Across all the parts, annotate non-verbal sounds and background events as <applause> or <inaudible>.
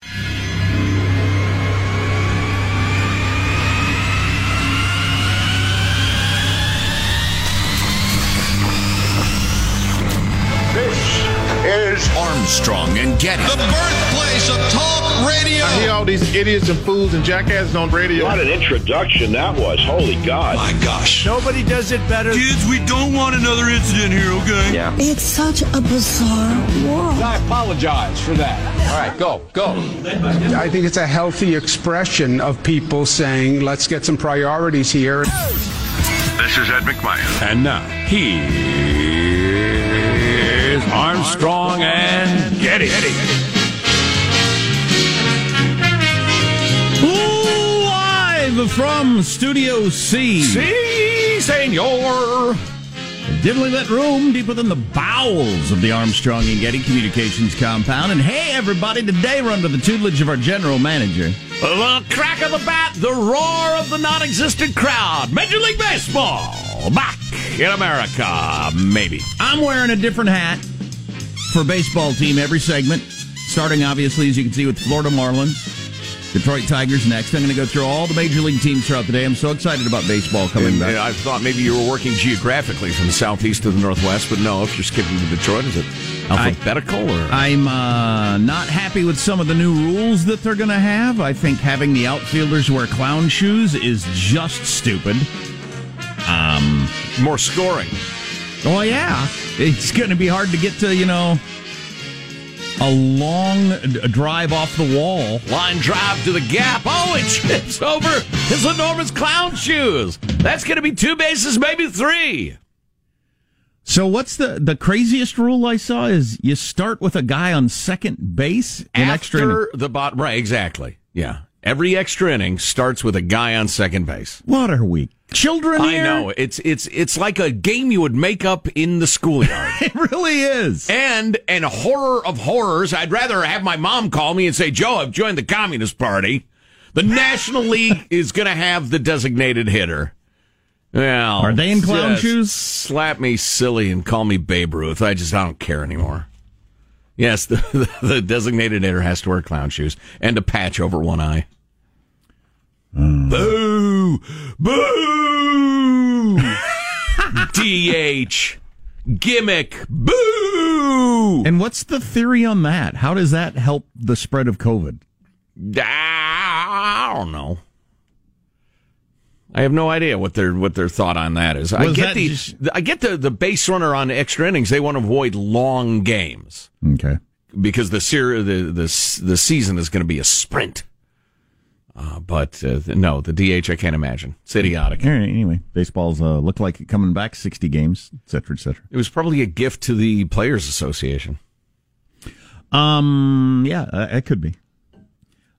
Bye. Is Armstrong and Getty. the birthplace of talk radio. I hear all these idiots and fools and jackasses on radio. What an introduction that was. Holy God. My gosh. Nobody does it better. Kids, we don't want another incident here, okay? Yeah. It's such a bizarre world. I apologize for that. All right, go, go. I think it's a healthy expression of people saying, let's get some priorities here. This is Ed McMahon. And now, here's Armstrong and Getty. Live from Studio C. C, senor. Diddly lit room deep within the bowels of the Armstrong and Getty Communications compound. And hey, everybody, today we're under the tutelage of our general manager. The crack of the bat, the roar of the non existent crowd. Major League Baseball. Back in America, maybe. I'm wearing a different hat for baseball team every segment, starting obviously, as you can see, with Florida Marlins. Detroit Tigers next. I'm going to go through all the major league teams throughout the day. I'm so excited about baseball coming And, back. uh, I thought maybe you were working geographically from the southeast to the northwest, but no, if you're skipping to Detroit, is it alphabetical or? I'm uh, not happy with some of the new rules that they're going to have. I think having the outfielders wear clown shoes is just stupid. Um, More scoring. oh yeah, it's going to be hard to get to you know a long drive off the wall. Line drive to the gap. Oh, it chips over his enormous clown shoes. That's going to be two bases, maybe three. So what's the the craziest rule I saw is you start with a guy on second base in extra. After the bot, right? Exactly. Yeah. Every extra inning starts with a guy on second base. What are we children? I know it's it's it's like a game you would make up in the schoolyard. <laughs> it really is. and and horror of horrors, I'd rather have my mom call me and say, "Joe, I've joined the Communist Party." The National League <laughs> is going to have the designated hitter. Well, Are they in clown shoes? Slap me silly and call me Babe Ruth. I just I don't care anymore. Yes, <laughs> the, the, the designated hitter has to wear clown shoes and a patch over one eye. Boo! Boo! <laughs> DH! Gimmick! Boo! And what's the theory on that? How does that help the spread of COVID? I don't know. I have no idea what their what their thought on that is. I get the just- I get the the base runner on extra innings. They want to avoid long games Okay. because the ser- the the the season is going to be a sprint. Uh, but uh, no, the DH I can't imagine. It's idiotic. Right, anyway, baseball's uh, look like coming back, 60 games, et cetera, et cetera. It was probably a gift to the Players Association. Um, yeah, it could be.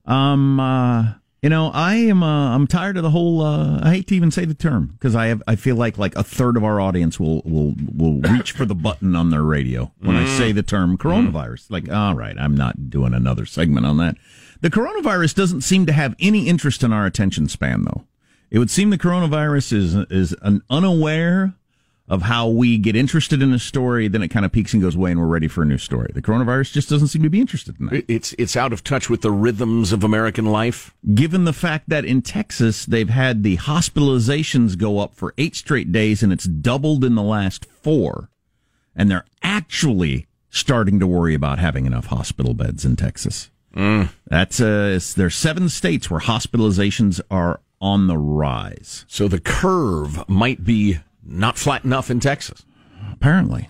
Um, uh, you know, I am. Uh, I'm tired of the whole. Uh, I hate to even say the term because I have. I feel like like a third of our audience will will will reach for the button on their radio when I say the term coronavirus. Like, all right, I'm not doing another segment on that. The coronavirus doesn't seem to have any interest in our attention span, though. It would seem the coronavirus is is an unaware of how we get interested in a story, then it kind of peaks and goes away, and we're ready for a new story. The coronavirus just doesn't seem to be interested in that. It's it's out of touch with the rhythms of American life. Given the fact that in Texas they've had the hospitalizations go up for eight straight days, and it's doubled in the last four, and they're actually starting to worry about having enough hospital beds in Texas. That's uh, it's, there's seven states where hospitalizations are on the rise. So the curve might be not flat enough in Texas. Apparently,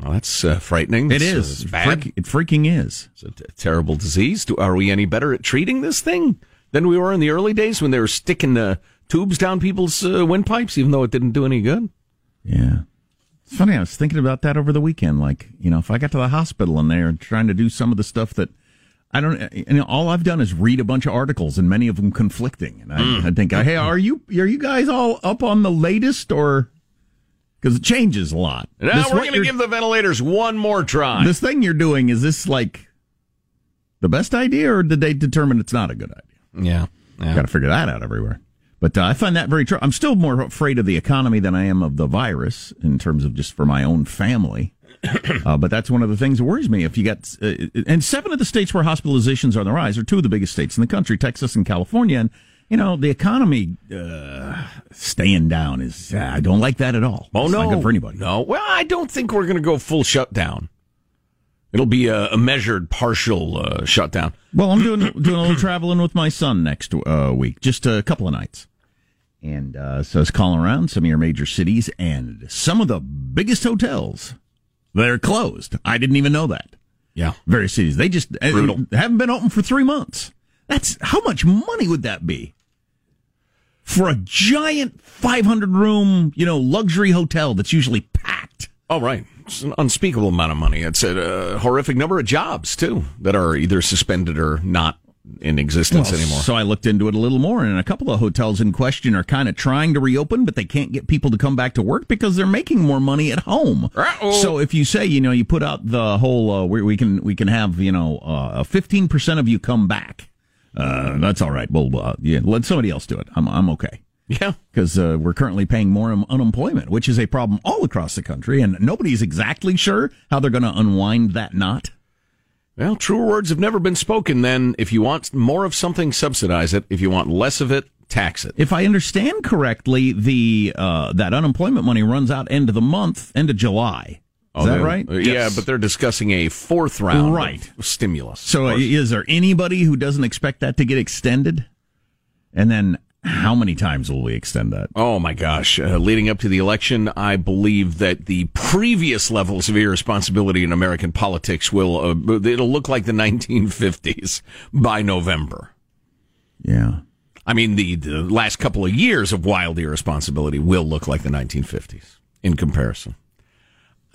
Well, that's uh, frightening. It's, uh, it's bad. Freak- it freaking is. It's a t- terrible disease. Do, are we any better at treating this thing than we were in the early days when they were sticking uh, tubes down people's uh, windpipes, even though it didn't do any good? Yeah. It's funny. I was thinking about that over the weekend. Like, you know, if I got to the hospital and they're trying to do some of the stuff that I don't, you know, all I've done is read a bunch of articles and many of them conflicting. And I, I think, hey, are you, are you guys all up on the latest or, because it changes a lot. Now This we're going to give the ventilators one more try. this thing you're doing. Is this like the best idea or did they determine it's not a good idea? yeah. yeah. Got to figure that out everywhere. But uh, I find that very true. I'm still more afraid of the economy than I am of the virus in terms of just for my own family. <coughs> Uh, but that's one of the things that worries me. If you got, uh, and seven of the states where hospitalizations are on the rise are two of the biggest states in the country, Texas and California. And, you know, the economy uh, staying down is, uh, I don't like that at all. Oh It's no, Not good for anybody. No, well, I don't think we're going to go full shutdown. It'll be a, a measured, partial uh, shutdown. Well, I'm doing doing a little traveling with my son next uh, week, just a couple of nights, and uh, so I was calling around some of your major cities and some of the biggest hotels. They're closed. I didn't even know that. Yeah, Various cities they just uh, Brutal. haven't been open for three months. That's how much money would that be for a giant 500 room, you know, luxury hotel that's usually packed? Oh, right. It's an unspeakable amount of money. It's a, uh, horrific number of jobs, too, that are either suspended or not in existence Well, anymore. So I looked into it a little more, and a couple of hotels in question are kind of trying to reopen, but they can't get people to come back to work because they're making more money at home. Uh-oh. So if you say, you know, you put out the whole, uh, we, we can we can have, you know, uh, fifteen percent of you come back. Uh, that's all right. Well, uh, yeah, let somebody else do it. I'm I'm okay yeah. because uh, we're currently paying more un- unemployment, which is a problem all across the country, and nobody's exactly sure how they're going to unwind that knot. Well, truer words have never been spoken then. If you want more of something, subsidize it. If you want less of it, tax it. If I understand correctly, the uh, that unemployment money runs out end of the month, end of July. Is that right? uh, Yeah, but they're discussing a fourth round Right. of stimulus. so is there anybody who doesn't expect that to get extended? And then how many times will we extend that? Oh my gosh! Uh, leading up to the election, I believe that the previous levels of irresponsibility in American politics will uh, it'll look like the 1950s by November. Yeah. I mean, the, the last couple of years of wild irresponsibility will look like the 1950s in comparison.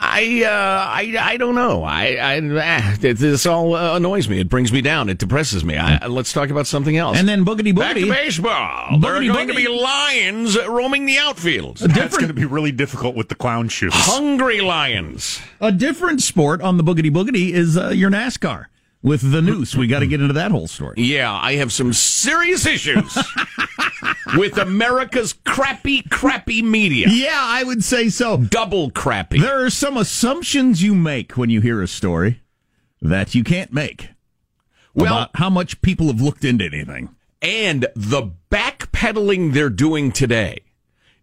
I, uh, I, I don't know. I, I, ah, this all uh, annoys me. It brings me down. It depresses me. I, let's talk about something else. And then boogity Back to boogity. baseball. there are Boogity going to be lions roaming the outfields. That's going to be really difficult with the clown shoes. Hungry lions. A different sport on the boogity boogity is uh, your NASCAR with the noose. We got to get into that whole story. Yeah, I have some serious issues <laughs> with America's crappy, crappy media. Yeah, I would say so. Double crappy. There are some assumptions you make when you hear a story that you can't make Well- about how much people have looked into anything. And the backpedaling they're doing today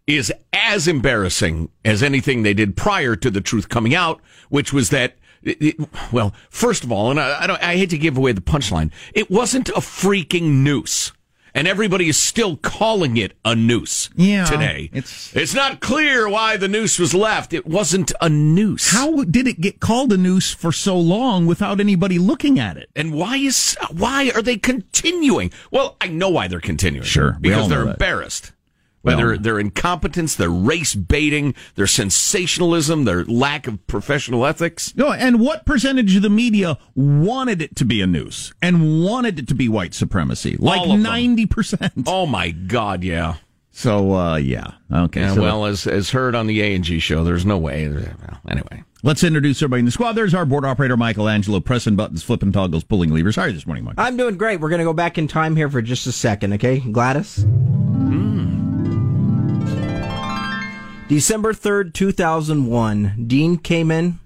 is as embarrassing as anything they did prior to the truth coming out, which was that. It, it- well, first of all, and I, I, don't, I hate to give away the punchline, it wasn't a freaking noose. And everybody is still calling it a noose Yeah, today. it's- it's not clear why the noose was left. It wasn't a noose. How did it get called a noose for so long without anybody looking at it? And why is why are they continuing? Well, I know why they're continuing. Sure, because they're that. embarrassed. We all Whether their incompetence, their race baiting, their sensationalism, their lack of professional ethics. No, and what percentage of the media wanted it to be a noose and wanted it to be white supremacy? Like All of them. ninety percent. Oh my God, yeah. So uh, yeah, okay. Yeah, so well, as as heard on the A and G show, there's no way. Well, anyway, let's introduce everybody in the squad. There's our board operator Michelangelo, pressing buttons, flipping toggles, pulling levers. How are you this morning, Michael? I'm doing great. We're going to go back in time here for just a second, okay? Gladys? December 3rd, 2001. Dean Kamen,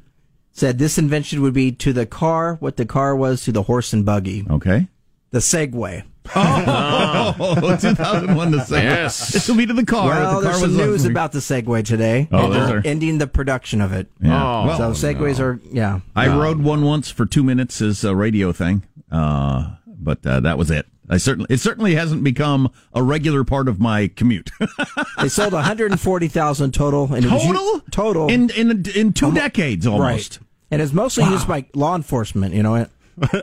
said this invention would be to the car what the car was to the horse and buggy. Okay. The Segway. Oh, <laughs> 2001 the Segway. Yes. This will be to the car. Well, the car there's some was news about the Segway today. Oh, and they're there? ending the production of it. Yeah. Well, so Segways are, yeah. I rode one once for two minutes as a radio thing, uh, but uh, that was it. I certainly it certainly hasn't become a regular part of my commute. <laughs> They sold 140,000 total. And it was Total? u- total. in in in two decades almost. Right. And it's mostly used by law enforcement, you know. it-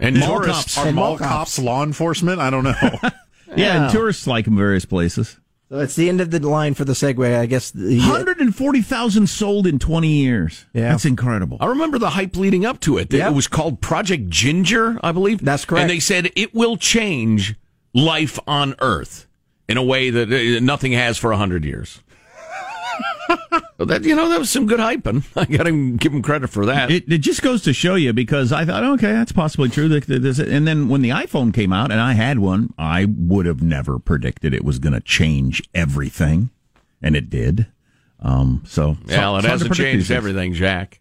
and Mall tourists. cops. Are And mall mall cops law enforcement? I don't know. <laughs> Yeah, and tourists like them various places. So it's the end of the line for the Segway, I guess. The, Hundred and forty thousand sold in twenty years. Yeah. that's incredible. I remember the hype leading up to it. Yep. It was called Project Ginger, I believe. That's correct. And they said it will change life on Earth in a way that uh, nothing has for a hundred years. <laughs> Well, that you know that was some good hyping. <laughs> I got to give him credit for that. It, it just goes to show you because I thought, okay, that's possibly true. That- that this- And then when the iPhone came out and I had one, I would have never predicted it was going to change everything, and it did. Um, so, well, so- it it's hard to hasn't changed everything, Jack.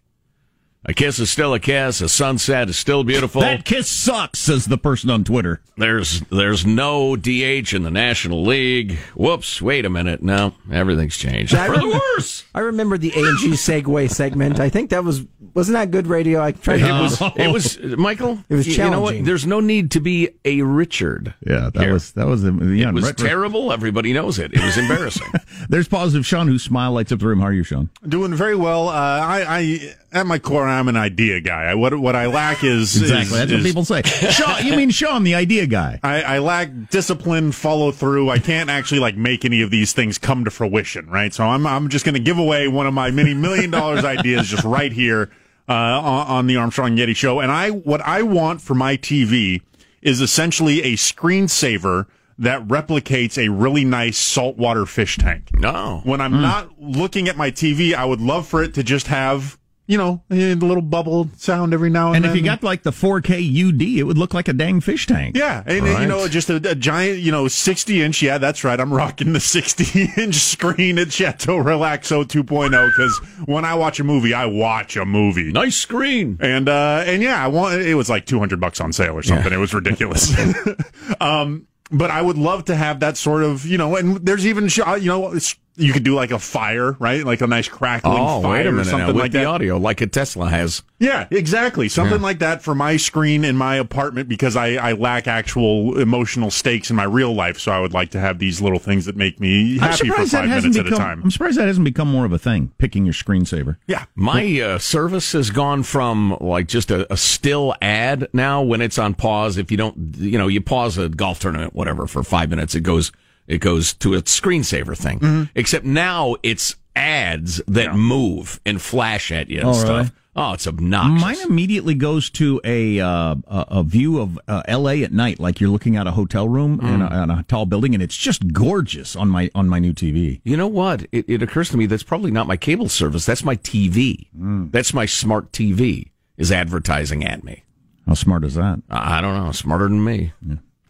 A kiss is still a kiss. A sunset is still beautiful. That kiss sucks, says the person on Twitter. There's there's no DH in the National League. Whoops! Wait a minute. No, everything's changed I for the worse. I remember the A&G Segway segment. I think that was, wasn't that good radio? I tried It to was, it was, Michael. It was you know what? challenging. There's no need to be a Richard. Yeah, that here. was that was yeah. It was retro- terrible. Everybody knows it. It was <laughs> embarrassing. There's positive Sean, whose smile lights up the room. How are you, Sean? Doing very well. Uh, I, I, at my core, I'm an idea guy. I, what, what I lack is Exactly. is- That's what people say. Sean, you mean Sean, the idea guy? <laughs> I, I lack discipline, follow through. I can't actually like make any of these things come to fruition, right? So I'm I'm just going to give away one of my many million dollars ideas just right here uh, on, on the Armstrong Getty Show. And I what I want for my TV is essentially a screensaver that replicates a really nice saltwater fish tank. No. When I'm not looking at my TV, I would love for it to just have you know a little bubble sound every now and, And then. And if you got like the 4K UD, it would look like a dang fish tank. Yeah, and Right. you know, just a, a giant, you know, 60 inch. Yeah, that's right. I'm rocking the <laughs> 60 inch screen at Chateau Relaxo 2.0 because when I watch a movie, I watch a movie. nice screen. And uh, and yeah, I want. It was like 200 bucks on sale or something. It was ridiculous. <laughs> um, but I would love to have that sort of, you know, and there's even, uh, you know, you could do like a fire, right? Like a nice crackling Oh, fire wait a or minute now. something With like the that. audio, like a Tesla has. Yeah, exactly. Something like that for my screen in my apartment because I, I lack actual emotional stakes in my real life. So I would like to have these little things that make me happy for five hasn't minutes at a time. I'm surprised that hasn't become more of a thing. Picking your screensaver. Yeah. My uh, service has gone from like just a, a still ad now when it's on pause. If you don't, you know, you pause a golf tournament, whatever, for five minutes, it goes, it goes to a screensaver thing. Mm-hmm. Except now it's ads that move and flash at you and Oh, stuff. really? Oh, it's obnoxious. Mine immediately goes to a uh, a, view of uh, L.A. at night, like you're looking at a hotel room in, a, in a tall building, and it's just gorgeous on my on my new TV. You know what? It, it occurs to me that's probably not my cable service. That's my TV. Mm. That's my smart TV is advertising at me. How smart is that? I I don't know. Smarter than me,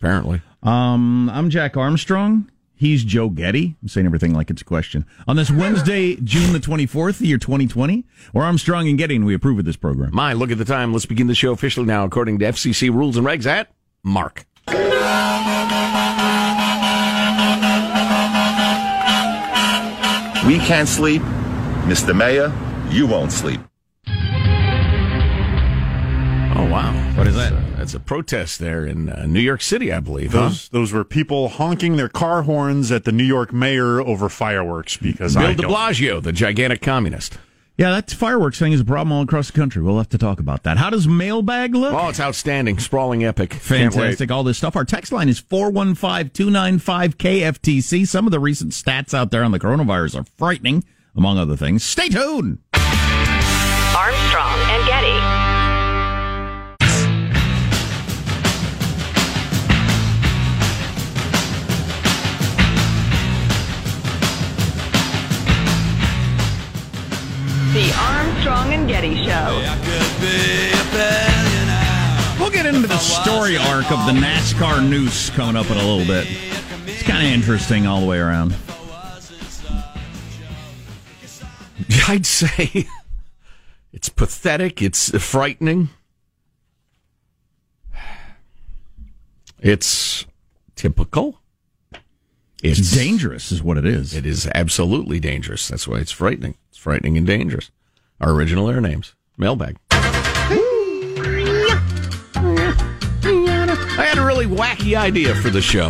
apparently. Um, I'm Jack Armstrong. He's Joe Getty. I'm saying everything like it's a question. On this Wednesday, June the 24th, the year 2020, we're Armstrong and Getty, and we approve of this program. My, look at the time. Let's begin the show officially now, according to FCC rules and regs at Mark. We can't sleep. Mr. Mayor, you won't sleep. Oh, wow. What is that? That's a protest there in uh, New York City, I believe. Those huh? those were people honking their car horns at the New York mayor over fireworks because Bill I de don't- Blasio, the gigantic communist. Yeah, that fireworks thing is a problem all across the country. We'll have to talk about that. How does mailbag look? Oh, it's outstanding. Sprawling epic. Fantastic. All this stuff. Our text line is 415 295 KFTC. Some of the recent stats out there on the coronavirus are frightening, among other things. Stay tuned. Armstrong and Getty. Getty Show. We'll get into the story arc of the NASCAR noose coming up in a little bit. It's kind of interesting all the way around. <laughs> I'd say it's pathetic. It's frightening. It's typical. It's dangerous, is what it is. It is absolutely dangerous. That's why it's frightening. It's frightening and dangerous. Our original air names. Mailbag. I had a really wacky idea for the show.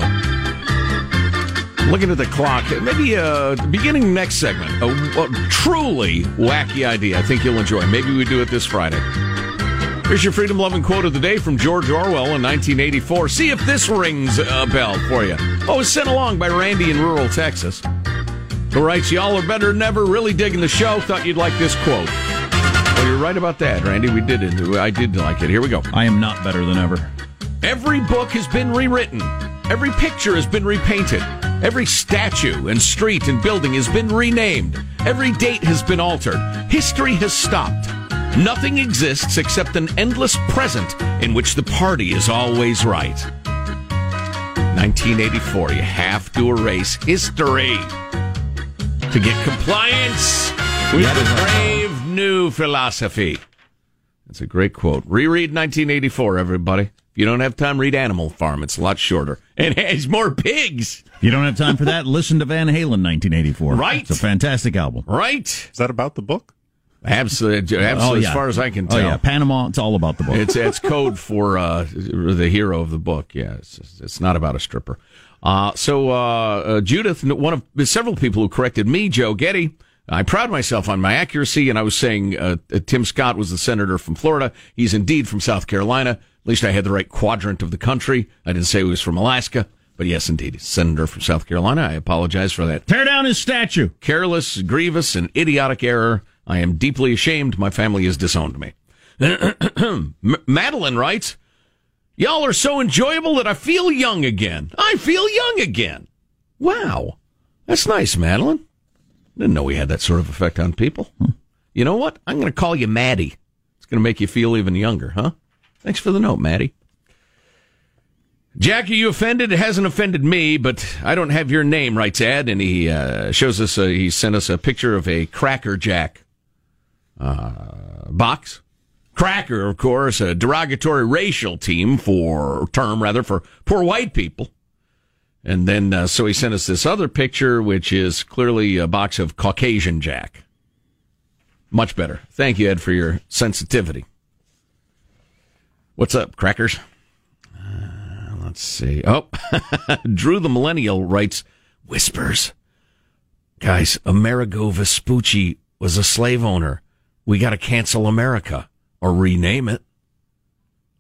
Looking at the clock, maybe uh, beginning next segment, a, a truly wacky idea. I think you'll enjoy. Maybe we do it this Friday. Here's your freedom loving quote of the day from George Orwell in 1984. See if this rings a bell for you. Oh, was sent along by Randy in rural Texas. Who writes, Y'all are better than ever, really digging the show. Thought you'd like this quote. Well, you're right about that, Randy. We did it. I did like it. Here we go. I am not better than ever. Every book has been rewritten. Every picture has been repainted. Every statue and street and building has been renamed. Every date has been altered. History has stopped. Nothing exists except an endless present in which the party is always right. 1984, you have to erase history to get compliance with the brave new philosophy. That's a great quote. Reread 1984, everybody. If you don't have time, read Animal Farm. It's a lot shorter and has more pigs. If you don't have time for that, <laughs> listen to Van Halen 1984. Right. It's a fantastic album. Right. Is that about the book? Absolutely, absolutely. Oh, yeah. As far as I can Oh, tell, yeah. Panama, it's all about the book. it's it's code for uh, the hero of the book. Yeah, it's, it's not about a stripper. Uh, so uh, uh, Judith, one of several people who corrected me, Joe Getty. I pride myself on my accuracy, and I was saying uh, Tim Scott was the senator from Florida. He's indeed from South Carolina. At least I had the right quadrant of the country. I didn't say he was from Alaska, but yes, indeed, he's senator from South Carolina. I apologize for that. Tear down his statue. Careless, grievous, and idiotic error. I am deeply ashamed. My family has disowned me. <clears throat> M- Madeline writes, Y'all are so enjoyable that I feel young again. I feel young again. Wow. That's nice, Madeline. Didn't know we had that sort of effect on people. You know what? I'm going to call you Maddie. It's going to make you feel even younger, huh? Thanks for the note, Maddie. Jack, are you offended? It hasn't offended me, but I don't have your name, writes Ed, and he uh, shows us, uh, he sent us a picture of a Cracker Jack uh, box. Cracker, of course, a derogatory racial team for term rather for poor white people. And then, uh, so he sent us this other picture, which is clearly a box of Caucasian Jack. Much better. Thank you, Ed, for your sensitivity. What's up, crackers? Uh, let's see. Oh, <laughs> Drew the Millennial writes Whispers. Guys, Amerigo Vespucci was a slave owner. We got to cancel America or rename it.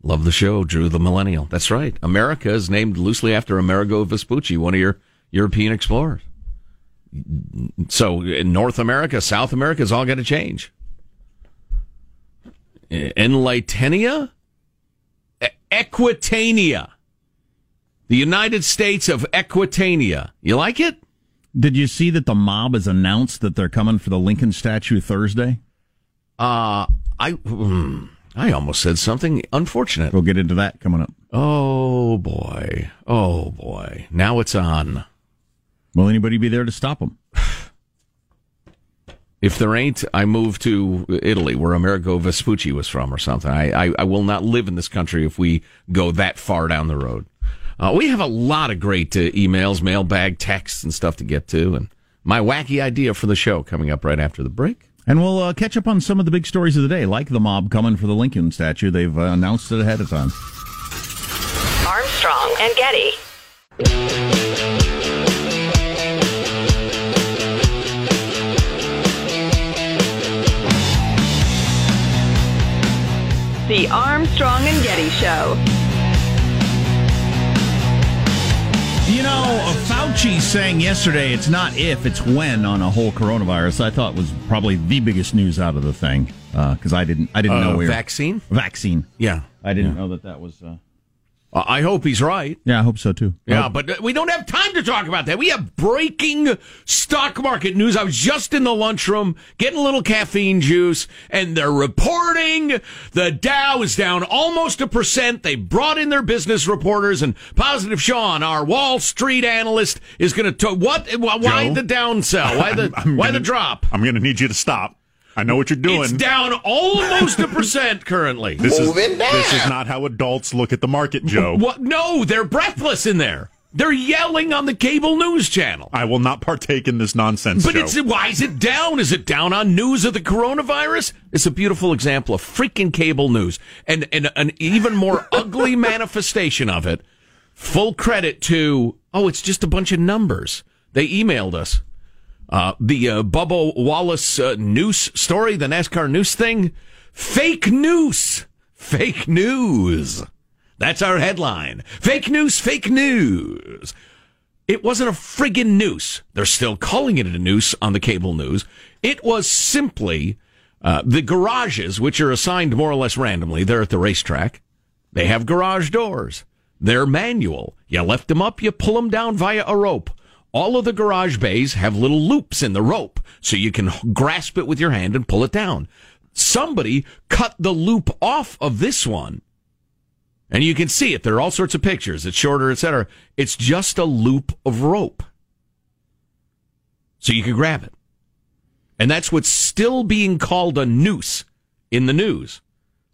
Love the show, Drew the Millennial. That's right. America is named loosely after Amerigo Vespucci, one of your European explorers. So in North America, South America is all going to change. Enlightenia? Equitania. The United States of Equitania. You like it? Did you see that the mob has announced that they're coming for the Lincoln statue Thursday? Uh, I, hmm, I almost said something unfortunate. We'll get into that coming up. Oh boy. Oh boy. Now it's on. Will anybody be there to stop them? <sighs> If there ain't, I move to Italy, where Amerigo Vespucci was from, or something. I, I, I will not live in this country if we go that far down the road. Uh, we have a lot of great uh, emails, mailbag, texts, and stuff to get to, and my wacky idea for the show coming up right after the break. And we'll uh, catch up on some of the big stories of the day, like the mob coming for the Lincoln statue. They've uh, announced it ahead of time. Armstrong and Getty. The Armstrong and Getty Show. You know, Fauci saying yesterday it's not if, it's when on a whole coronavirus. I thought was probably the biggest news out of the thing because I didn't, I didn't Uh, know we were vaccine? vaccine. Yeah. I didn't know that that was. Uh, Uh, I hope he's right. yeah, I hope so too. Yeah, but we don't have time to talk about that. We have breaking stock market news. I was just in the lunchroom getting a little caffeine juice, and they're reporting the Dow is down almost a percent. They brought in their business reporters, and Positive Sean, our Wall Street analyst, is going to. What? Why Joe? the down sell? Why the <laughs> I'm why gonna- the drop? I'm going to need you to stop. I know what you're doing. It's down almost a percent <laughs> currently. This is this is not how adults look at the market, Joe. What? No, they're breathless in there. They're yelling on the cable news channel. I will not partake in this nonsense, But Joe. it's why is it down? Is it down on news of the coronavirus? It's a beautiful example of freaking cable news, and and an even more <laughs> ugly manifestation of it. Full credit to oh, it's just a bunch of numbers. They emailed us uh, the uh, Bubba Wallace uh, noose story, the NASCAR noose thing. Fake news, fake news. That's our headline. Fake news, fake news. It wasn't a friggin' noose. They're still calling it a noose on the cable news. It was simply uh, the garages, which are assigned more or less randomly. They're at the racetrack. They have garage doors. They're manual. You lift them up, you pull them down via a rope. All of the garage bays have little loops in the rope, so you can grasp it with your hand and pull it down. Somebody cut the loop off of this one and you can see it. There are all sorts of pictures. It's shorter, etc. It's just a loop of rope. So you can grab it. And that's what's still being called a noose in the news.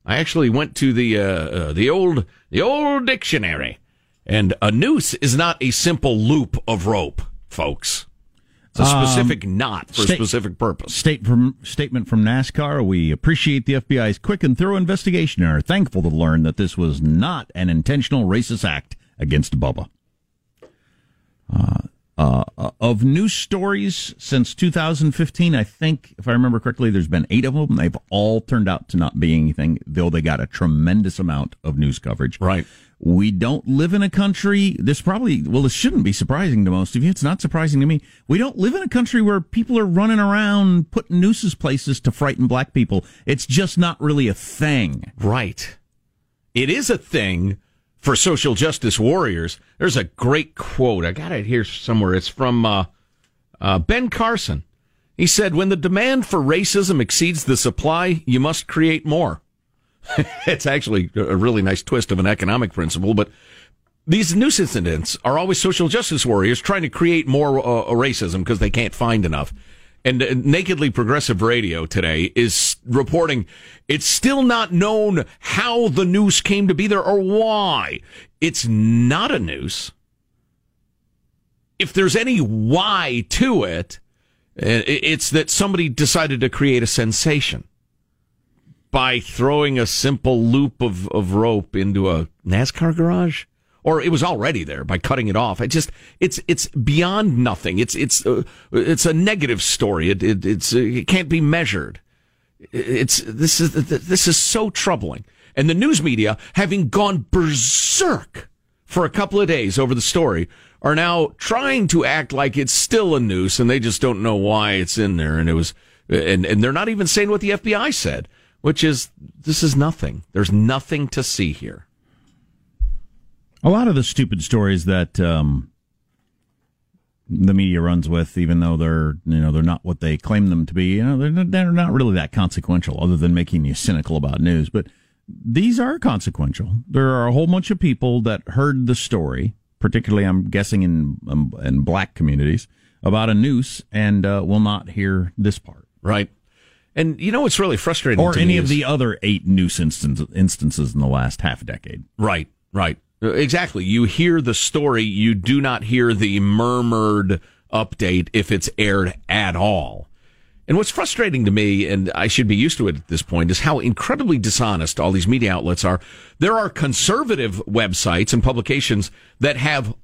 I actually went to the uh, uh, the old the old dictionary, and a noose is not a simple loop of rope, folks. It's a Um, specific knot for a specific purpose. State from statement from NASCAR. We appreciate the FBI's quick and thorough investigation and are thankful to learn that this was not an intentional racist act against Bubba. Uh, uh, of news stories since 2015, I think, if I remember correctly, there's been eight of them. They've all turned out to not be anything, though they got a tremendous amount of news coverage. Right. We don't live in a country. This probably, well, this shouldn't be surprising to most of you. It's not surprising to me. We don't live in a country where people are running around putting nooses places to frighten black people. It's just not really a thing. Right. It is a thing for social justice warriors. There's a great quote. I got it here somewhere. It's from uh, uh, Ben Carson. He said, When the demand for racism exceeds the supply, you must create more. <laughs> it's actually a really nice twist of an economic principle, but these news incidents are always social justice warriors trying to create more uh, racism because they can't find enough. And uh, Nakedly Progressive Radio today is reporting it's still not known how the noose came to be there or why. It's not a noose. If there's any why to it, uh, it's that somebody decided to create a sensation by throwing a simple loop of, of rope into a NASCAR garage or it was already there by cutting it off. It just it's it's beyond nothing. It's it's uh, it's a negative story. It, it it's uh, it can't be measured. It's this is this is so troubling. And the news media, having gone berserk for a couple of days over the story, are now trying to act like it's still a noose, and they just don't know why it's in there. And it was, and and they're not even saying what the FBI said, which is this is nothing. There's nothing to see here. A lot of the stupid stories that um, the media runs with, even though they're you know they're not what they claim them to be, you know they're not, they're not really that consequential, other than making you cynical about news. But these are consequential. There are a whole bunch of people that heard the story particularly I'm guessing in um, in black communities, about a noose, and uh, will not hear this part. Right. And you know what's really frustrating, or any of the other eight noose instance, instances in the last half decade. Right, right. Exactly. You hear the story, you do not hear the murmured update if it's aired at all. And what's frustrating to me, and I should be used to it at this point, is how incredibly dishonest all these media outlets are. There are conservative websites and publications that have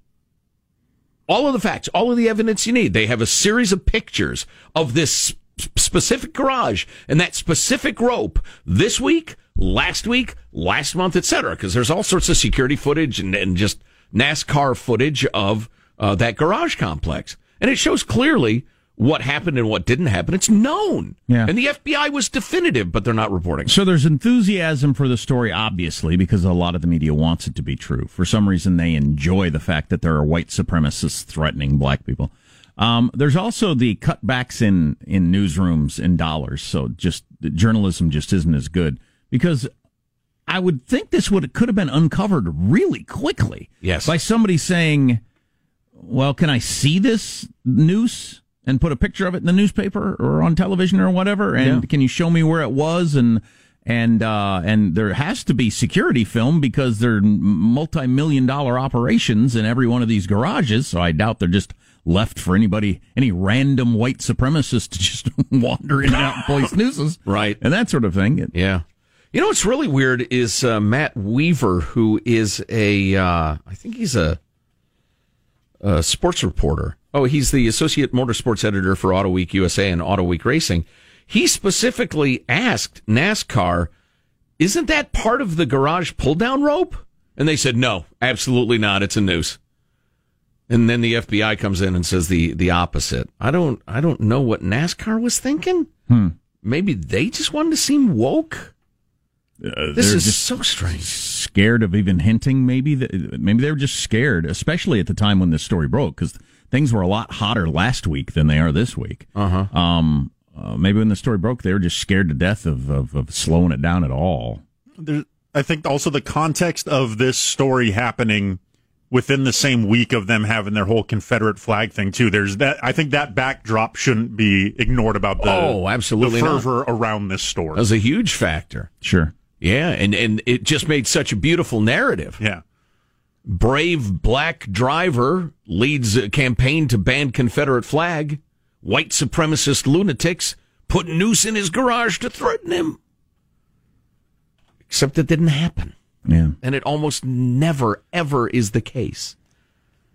all of the facts, all of the evidence you need. They have a series of pictures of this specific garage and that specific rope this week, last week, last month, etc. Because there's all sorts of security footage and, and just NASCAR footage of uh, that garage complex, and it shows clearly what happened and what didn't happen. It's known, Yeah. and the FBI was definitive, but they're not reporting. So there's enthusiasm for the story, obviously, because a lot of the media wants it to be true. For some reason, they enjoy the fact that there are white supremacists threatening black people. Um, there's also the cutbacks in in newsrooms in dollars. So just journalism just isn't as good because I would think this would could have been uncovered really quickly. Yes. by somebody saying, "Well, can I see this noose?" And put a picture of it in the newspaper or on television or whatever, and Yeah. can you show me where it was and and uh, and there has to be security film because they're multi million dollar operations in every one of these garages. So I doubt they're just left for anybody, any random white supremacist to <laughs> just wander in and out and place <laughs> nooses, right, and that sort of thing. Yeah. You know what's really weird is uh, Matt Weaver, who is a, uh, I think he's a, a sports reporter. Oh, he's the associate motorsports editor for Auto Week USA and Auto Week Racing. He specifically asked NASCAR, "Isn't that part of the garage pull down rope?" And they said, "No, absolutely not. It's a noose." And then the FBI comes in and says the the opposite. I don't I don't know what NASCAR was thinking. Hmm. Maybe they just wanted to seem woke. Uh, This they're is just so strange. Scared of even hinting, maybe that maybe they were just scared, especially at the time when this story broke, because things were a lot hotter last week than they are this week. Uh huh. Um, uh, maybe when the story broke, they were just scared to death of, of, of slowing it down at all. There, I think also the context of this story happening within the same week of them having their whole Confederate flag thing too. There's that. I think that backdrop shouldn't be ignored about the Oh, absolutely the not. fervor around this story. That was a huge factor. Sure. Yeah, and and it just made such a beautiful narrative. Yeah. Brave black driver leads a campaign to ban Confederate flag. White supremacist lunatics put noose in his garage to threaten him. Except it didn't happen. Yeah. And it almost never ever is the case.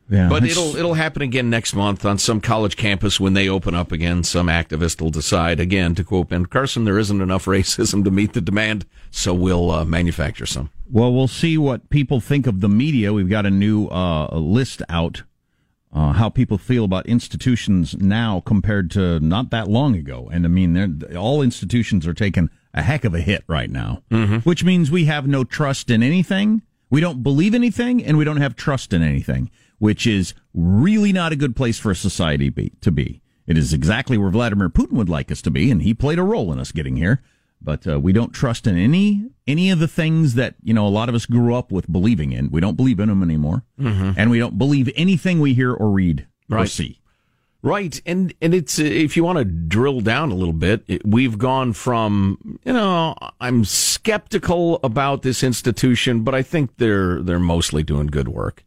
Yeah. But it'll it'll happen again next month on some college campus when they open up again. Some activist will decide again to quote Ben Carson, there isn't enough racism to meet the demand, so we'll uh, manufacture some. Well, we'll see what people think of the media. We've got a new uh, list out. Uh, how people feel about institutions now compared to not that long ago, and I mean, they're- all institutions are taking a heck of a hit right now, which means we have no trust in anything. We don't believe anything, and we don't have trust in anything, which is really not a good place for a society be, to be. It is exactly where Vladimir Putin would like us to be, and he played a role in us getting here. But uh, we don't trust in any any of the things that you know a lot of us grew up with believing in. We don't believe in them anymore, Mhm. and we don't believe anything we hear or read or see. Right, and and it's if you want to drill down a little bit, it, we've gone from you know I'm skeptical about this institution, but I think they're they're mostly doing good work,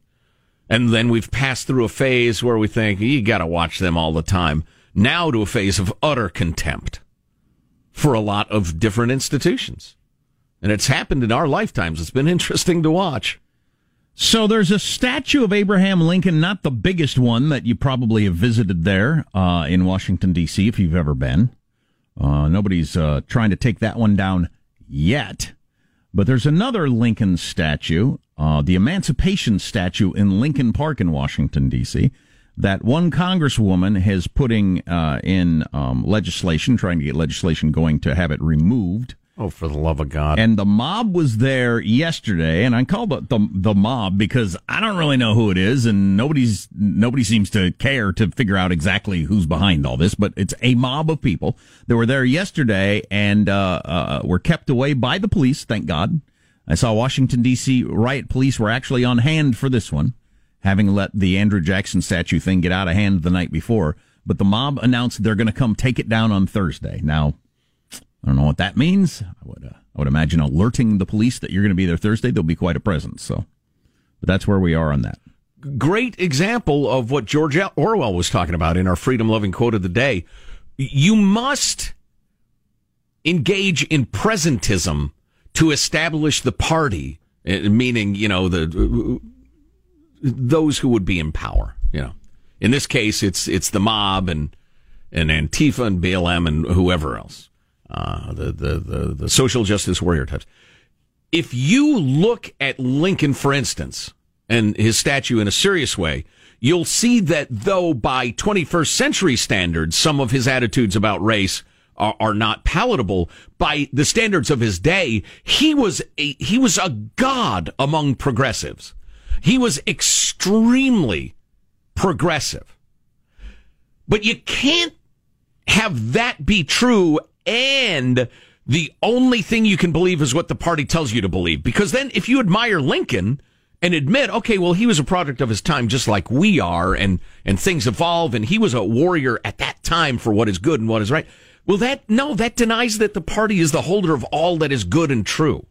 and then we've passed through a phase where we think you got to watch them all the time. Now to a phase of utter contempt for a lot of different institutions, and it's happened in our lifetimes. It's been interesting to watch. So there's a statue of Abraham Lincoln, not the biggest one that you probably have visited there uh, in Washington D.C. if you've ever been. Uh, nobody's uh, trying to take that one down yet, but there's another Lincoln statue, uh, the Emancipation statue in Lincoln Park in Washington D.C. That one congresswoman is putting uh, in um, legislation, trying to get legislation going to have it removed. Oh, for the love of God! And the mob was there yesterday, and I call it the the mob because I don't really know who it is, and nobody's nobody seems to care to figure out exactly who's behind all this. But it's a mob of people that were there yesterday and uh, uh, were kept away by the police. Thank God. I saw Washington D.C. riot police were actually on hand for this one, having let the Andrew Jackson statue thing get out of hand the night before. But the mob announced they're going to come take it down on Thursday. Now, I don't know what that means. I would, uh, I would imagine alerting the police that you're going to be there Thursday. There'll be quite a presence. So, but that's where we are on that. Great example of what George Orwell was talking about in our freedom loving quote of the day. You must engage in presentism to establish the party, eh, meaning, you know, the those who would be in power, you know. In this case, it's it's the mob and and Antifa and BLM and whoever else, uh, the, the the the social justice warrior types. If you look at Lincoln, for instance, and his statue in a serious way, you'll see that though by 21st century standards, some of his attitudes about race are, are not palatable by the standards of his day, he was a, he was a god among progressives. He was extremely progressive. But you can't have that be true and the only thing you can believe is what the party tells you to believe. Because then if you admire Lincoln and admit, okay, well, he was a product of his time just like we are and, and things evolve and he was a warrior at that time for what is good and what is right. Well, that, no, that denies that the party is the holder of all that is good and true.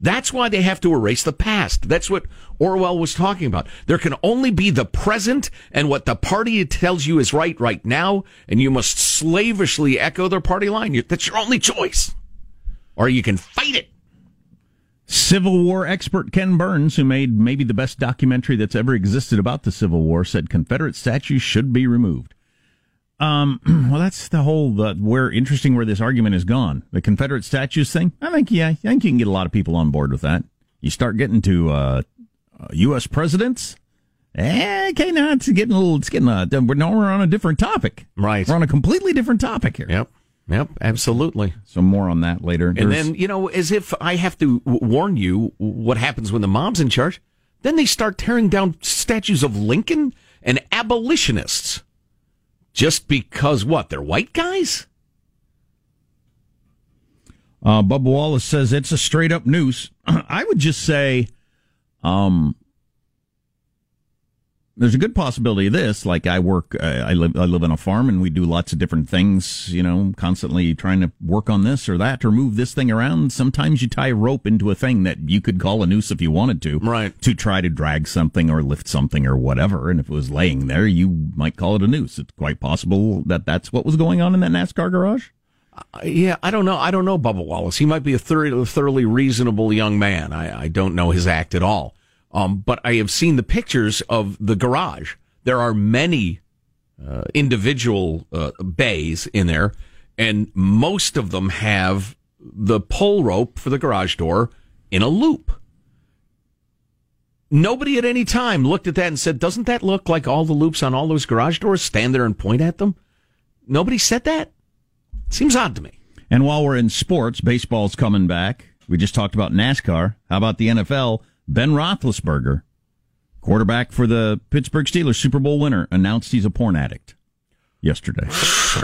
That's why they have to erase the past. That's what Orwell was talking about. There can only be the present and what the party tells you is right right now, and you must slavishly echo their party line. That's your only choice. Or you can fight it. Civil War expert Ken Burns, who made maybe the best documentary that's ever existed about the Civil War, said Confederate statues should be removed. Um, <clears throat> well, that's the whole the, where interesting where this argument has gone. The Confederate statues thing. I think yeah, I think you can get a lot of people on board with that. You start getting to uh, U.S. Uh, presidents. Eh, okay, now it's getting a little. It's getting a. We're now we're on a different topic. Right. We're on a completely different topic here. Yep. Yep. Absolutely. So more on that later. And There's, then you know, as if I have to warn you what happens when the mom's in charge. Then they start tearing down statues of Lincoln and abolitionists. Just because what? They're white guys? Uh, Bubba Wallace says it's a straight up noose. <clears throat> I would just say, um, there's a good possibility of this. Like I work, uh, I live, I live on a farm, and we do lots of different things. You know, constantly trying to work on this or that or move this thing around. Sometimes you tie a rope into a thing that you could call a noose if you wanted to, right? To try to drag something or lift something or whatever. And if it was laying there, you might call it a noose. It's quite possible that that's what was going on in that NASCAR garage. Uh, yeah, I don't know. I don't know Bubba Wallace. He might be a thoroughly, thoroughly reasonable young man. I, I don't know his act at all. Um, but I have seen the pictures of the garage. There are many uh, individual uh, bays in there, and most of them have the pull rope for the garage door in a loop. Nobody at any time looked at that and said, Doesn't that look like all the loops on all those garage doors? Stand there and point at them? Nobody said that? Seems odd to me. And while we're in sports, baseball's coming back. We just talked about NASCAR. How about the NFL? Ben Roethlisberger, quarterback for the Pittsburgh Steelers, Super Bowl winner, announced he's a porn addict yesterday. <sighs>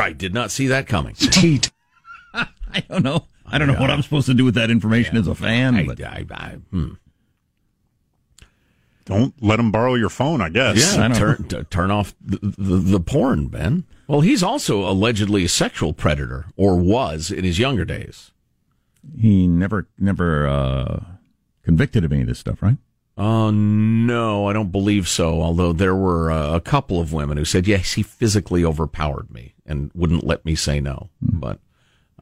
I did not see that coming. Teat. <laughs> I don't know. I don't know what I'm supposed to do with that information yeah, as a fan. I, but. I, I, hmm. Don't let him borrow your phone, I guess. Yeah, turn, t- turn off the, the, the porn, Ben. Well, he's also allegedly a sexual predator, or was in his younger days. He never, never uh, convicted of any of this stuff, right? Uh, no, I don't believe so. Although there were uh, a couple of women who said, yes, he physically overpowered me and wouldn't let me say no. Mm. But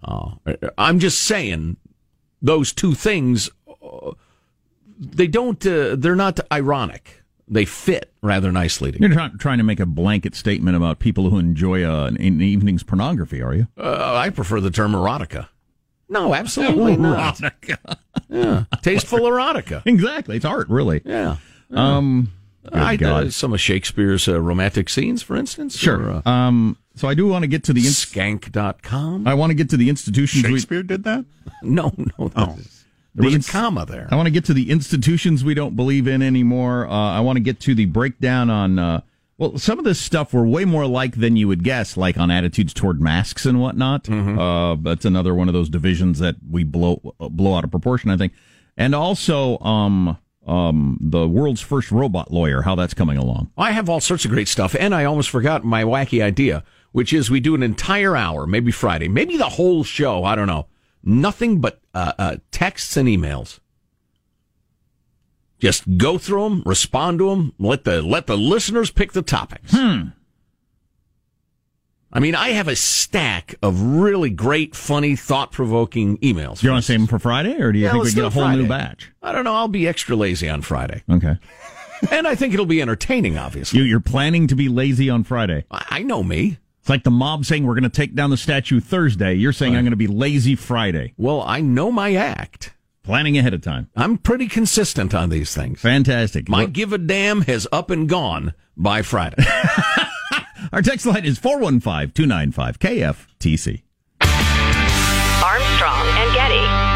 uh, I'm just saying those two things, uh, they don't, uh, they're not ironic. They fit rather nicely together. You're not trying to make a blanket statement about people who enjoy uh, an, an evening's pornography, are you? I prefer the term erotica. No, absolutely <laughs> not. Erotica. yeah, tasteful erotica. <laughs> Exactly, it's art, really. Yeah. Um, I uh, some of Shakespeare's uh, romantic scenes, for instance. Sure. Or, uh, um, so I do want to get to the ins- skank.com. I want to get to the institutions. Shakespeare we- did that? <laughs> No, no. Oh. There was a comma there. I want to get to the institutions we don't believe in anymore. Uh, I want to get to the breakdown on uh, well, some of this stuff we're way more like than you would guess, like on attitudes toward masks and whatnot. Mm-hmm. Uh, that's another one of those divisions that we blow blow out of proportion, I think. And also, um, um, the world's first robot lawyer, how that's coming along. I have all sorts of great stuff, and I almost forgot my wacky idea, which is we do an entire hour, maybe Friday, maybe the whole show. I don't know. Nothing but uh, uh, texts and emails. Just go through them, respond to them, let the let the listeners pick the topics. Hmm. I mean, I have a stack of really great, funny, thought provoking emails. Do you want to save them for Friday, or do you Yeah, think we get a whole new batch? I don't know. I'll be extra lazy on Friday. Okay. <laughs> and I think it'll be entertaining, obviously. You, you're planning to be lazy on Friday. I, I know me. It's like the mob saying we're going to take down the statue Thursday. You're saying I'm going to be lazy Friday. Well, I know my act. Planning ahead of time. I'm pretty consistent on these things. Fantastic. My give a damn has up and gone by Friday. <laughs> Our text line is 415 295 KFTC. Armstrong and Getty.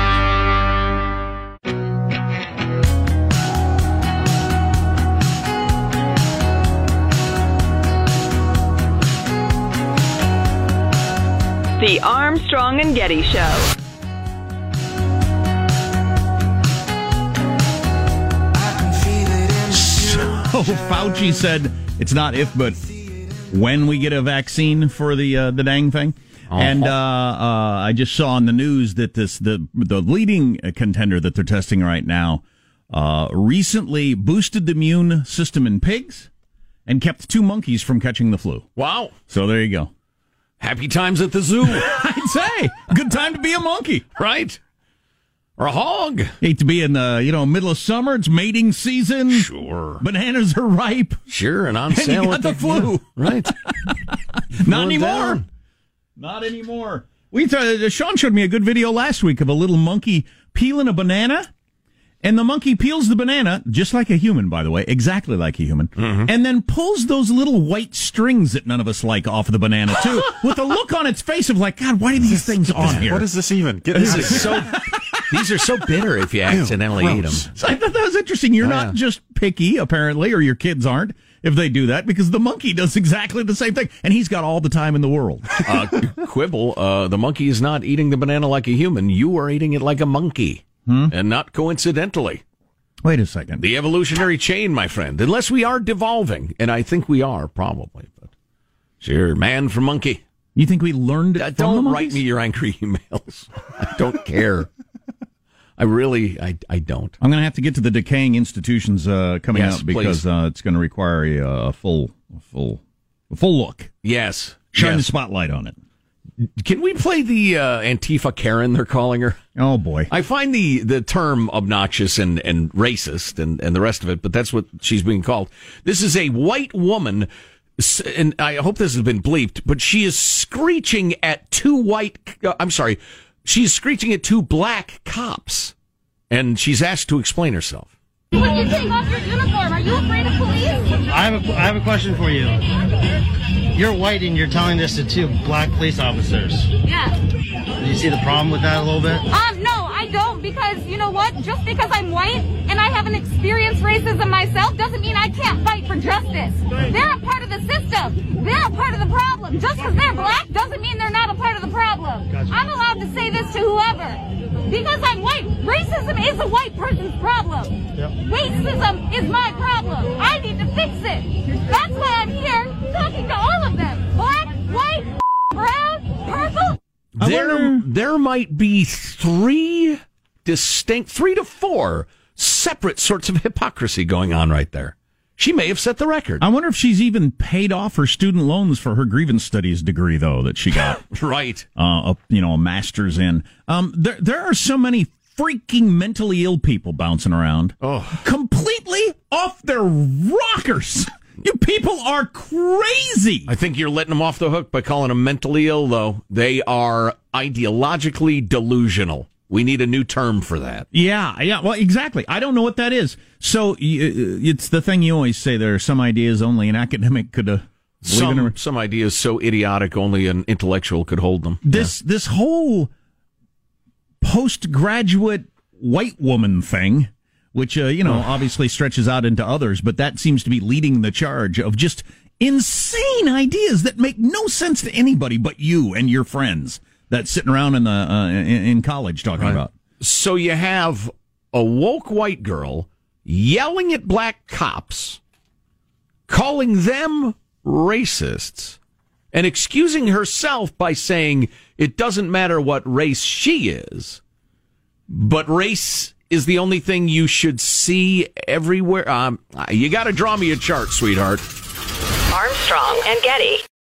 The Armstrong and Getty Show. <laughs> Fauci said it's not if, but when we get a vaccine for the uh, the dang thing. And uh, uh, I just saw on the news that this the the leading contender that they're testing right now uh, recently boosted the immune system in pigs and kept two monkeys from catching the flu. wow. So there you go. Happy times at the zoo, <laughs> I'd say good time to be a monkey. right? Or a hog. Hate to be in the you know middle of summer. It's mating season. Sure. Bananas are ripe. Sure, and on And you sale got at the flu. yeah, right. <laughs> Not anymore. down. Not anymore. We th- uh, Sean showed me a good video last week of a little monkey peeling a banana, and the monkey peels the banana just like a human, by the way, exactly like a human, mm-hmm. and then pulls those little white strings that none of us like off of the banana too, <laughs> with a look on its face of like, God, why are these things on here? What is this even? Get this is so. <laughs> These are so bitter if you accidentally eat them. So I thought that was interesting. You're Oh, not yeah. just picky, apparently, or your kids aren't if they do that, because the monkey does exactly the same thing, and he's got all the time in the world. <laughs> Uh, quibble. Uh, the monkey is not eating the banana like a human. You are eating it like a monkey, and not coincidentally. Wait a second. The evolutionary chain, my friend. Unless we are devolving, and I think we are probably. But sure, man from monkey. You think we learned it Uh, from don't write me your angry <laughs> emails. I don't care. I really, I, I don't. I'm going to have to get to the decaying institutions uh, coming Yes, up because uh, it's going to require a, uh, full, a full, a full look. Yes, Shine the spotlight on it. Can we play the uh, Antifa Karen? They're calling her. Oh boy, I find the the term obnoxious and and racist and and the rest of it, but that's what she's being called. This is a white woman. And I hope this has been bleeped, but she is screeching at two white. Uh, I'm sorry, she's screeching at two black cops, and she's asked to explain herself. When you take off your uniform, are you afraid of police? I have a, I have a question for you. You're white and you're telling this to two black police officers. Yeah. Do you see the problem with that a little bit? Um, no, I don't because you know what? Just because I'm white and I haven't experienced racism myself doesn't mean I can't fight for justice. They're a part of the system. They're a part of the problem. Just because they're black doesn't mean they're not a part of the problem. I'm allowed to say this to whoever. Because I'm white, racism is a white person's problem. Racism is my problem. I need to fix it. That's why I'm here talking to all of them. Black, white, brown, purple, There, there might be three distinct, three to four separate sorts of hypocrisy going on right there. She may have set the record. I wonder if she's even paid off her student loans for her grievance studies degree, though, that she got. <laughs> right. Uh, a, you know, a master's in. Um, there, there are so many freaking mentally ill people bouncing around. Oh. Completely off their rockers. You people are crazy. I think you're letting them off the hook by calling them mentally ill, though. They are ideologically delusional. We need a new term for that. Yeah, yeah, well, exactly. I don't know what that is. So y- it's the thing you always say. There are some ideas only an academic could uh, in. or- Some, some ideas so idiotic only an intellectual could hold them. This this whole postgraduate white woman thing, which uh, you know obviously stretches out into others, but that seems to be leading the charge of just insane ideas that make no sense to anybody but you and your friends that's sitting around in the uh, in, in college talking Right. about. So you have a woke white girl yelling at black cops, calling them racists, and excusing herself by saying it doesn't matter what race she is, but race is the only thing you should see everywhere. Um, you got to draw me a chart, sweetheart. Armstrong and Getty.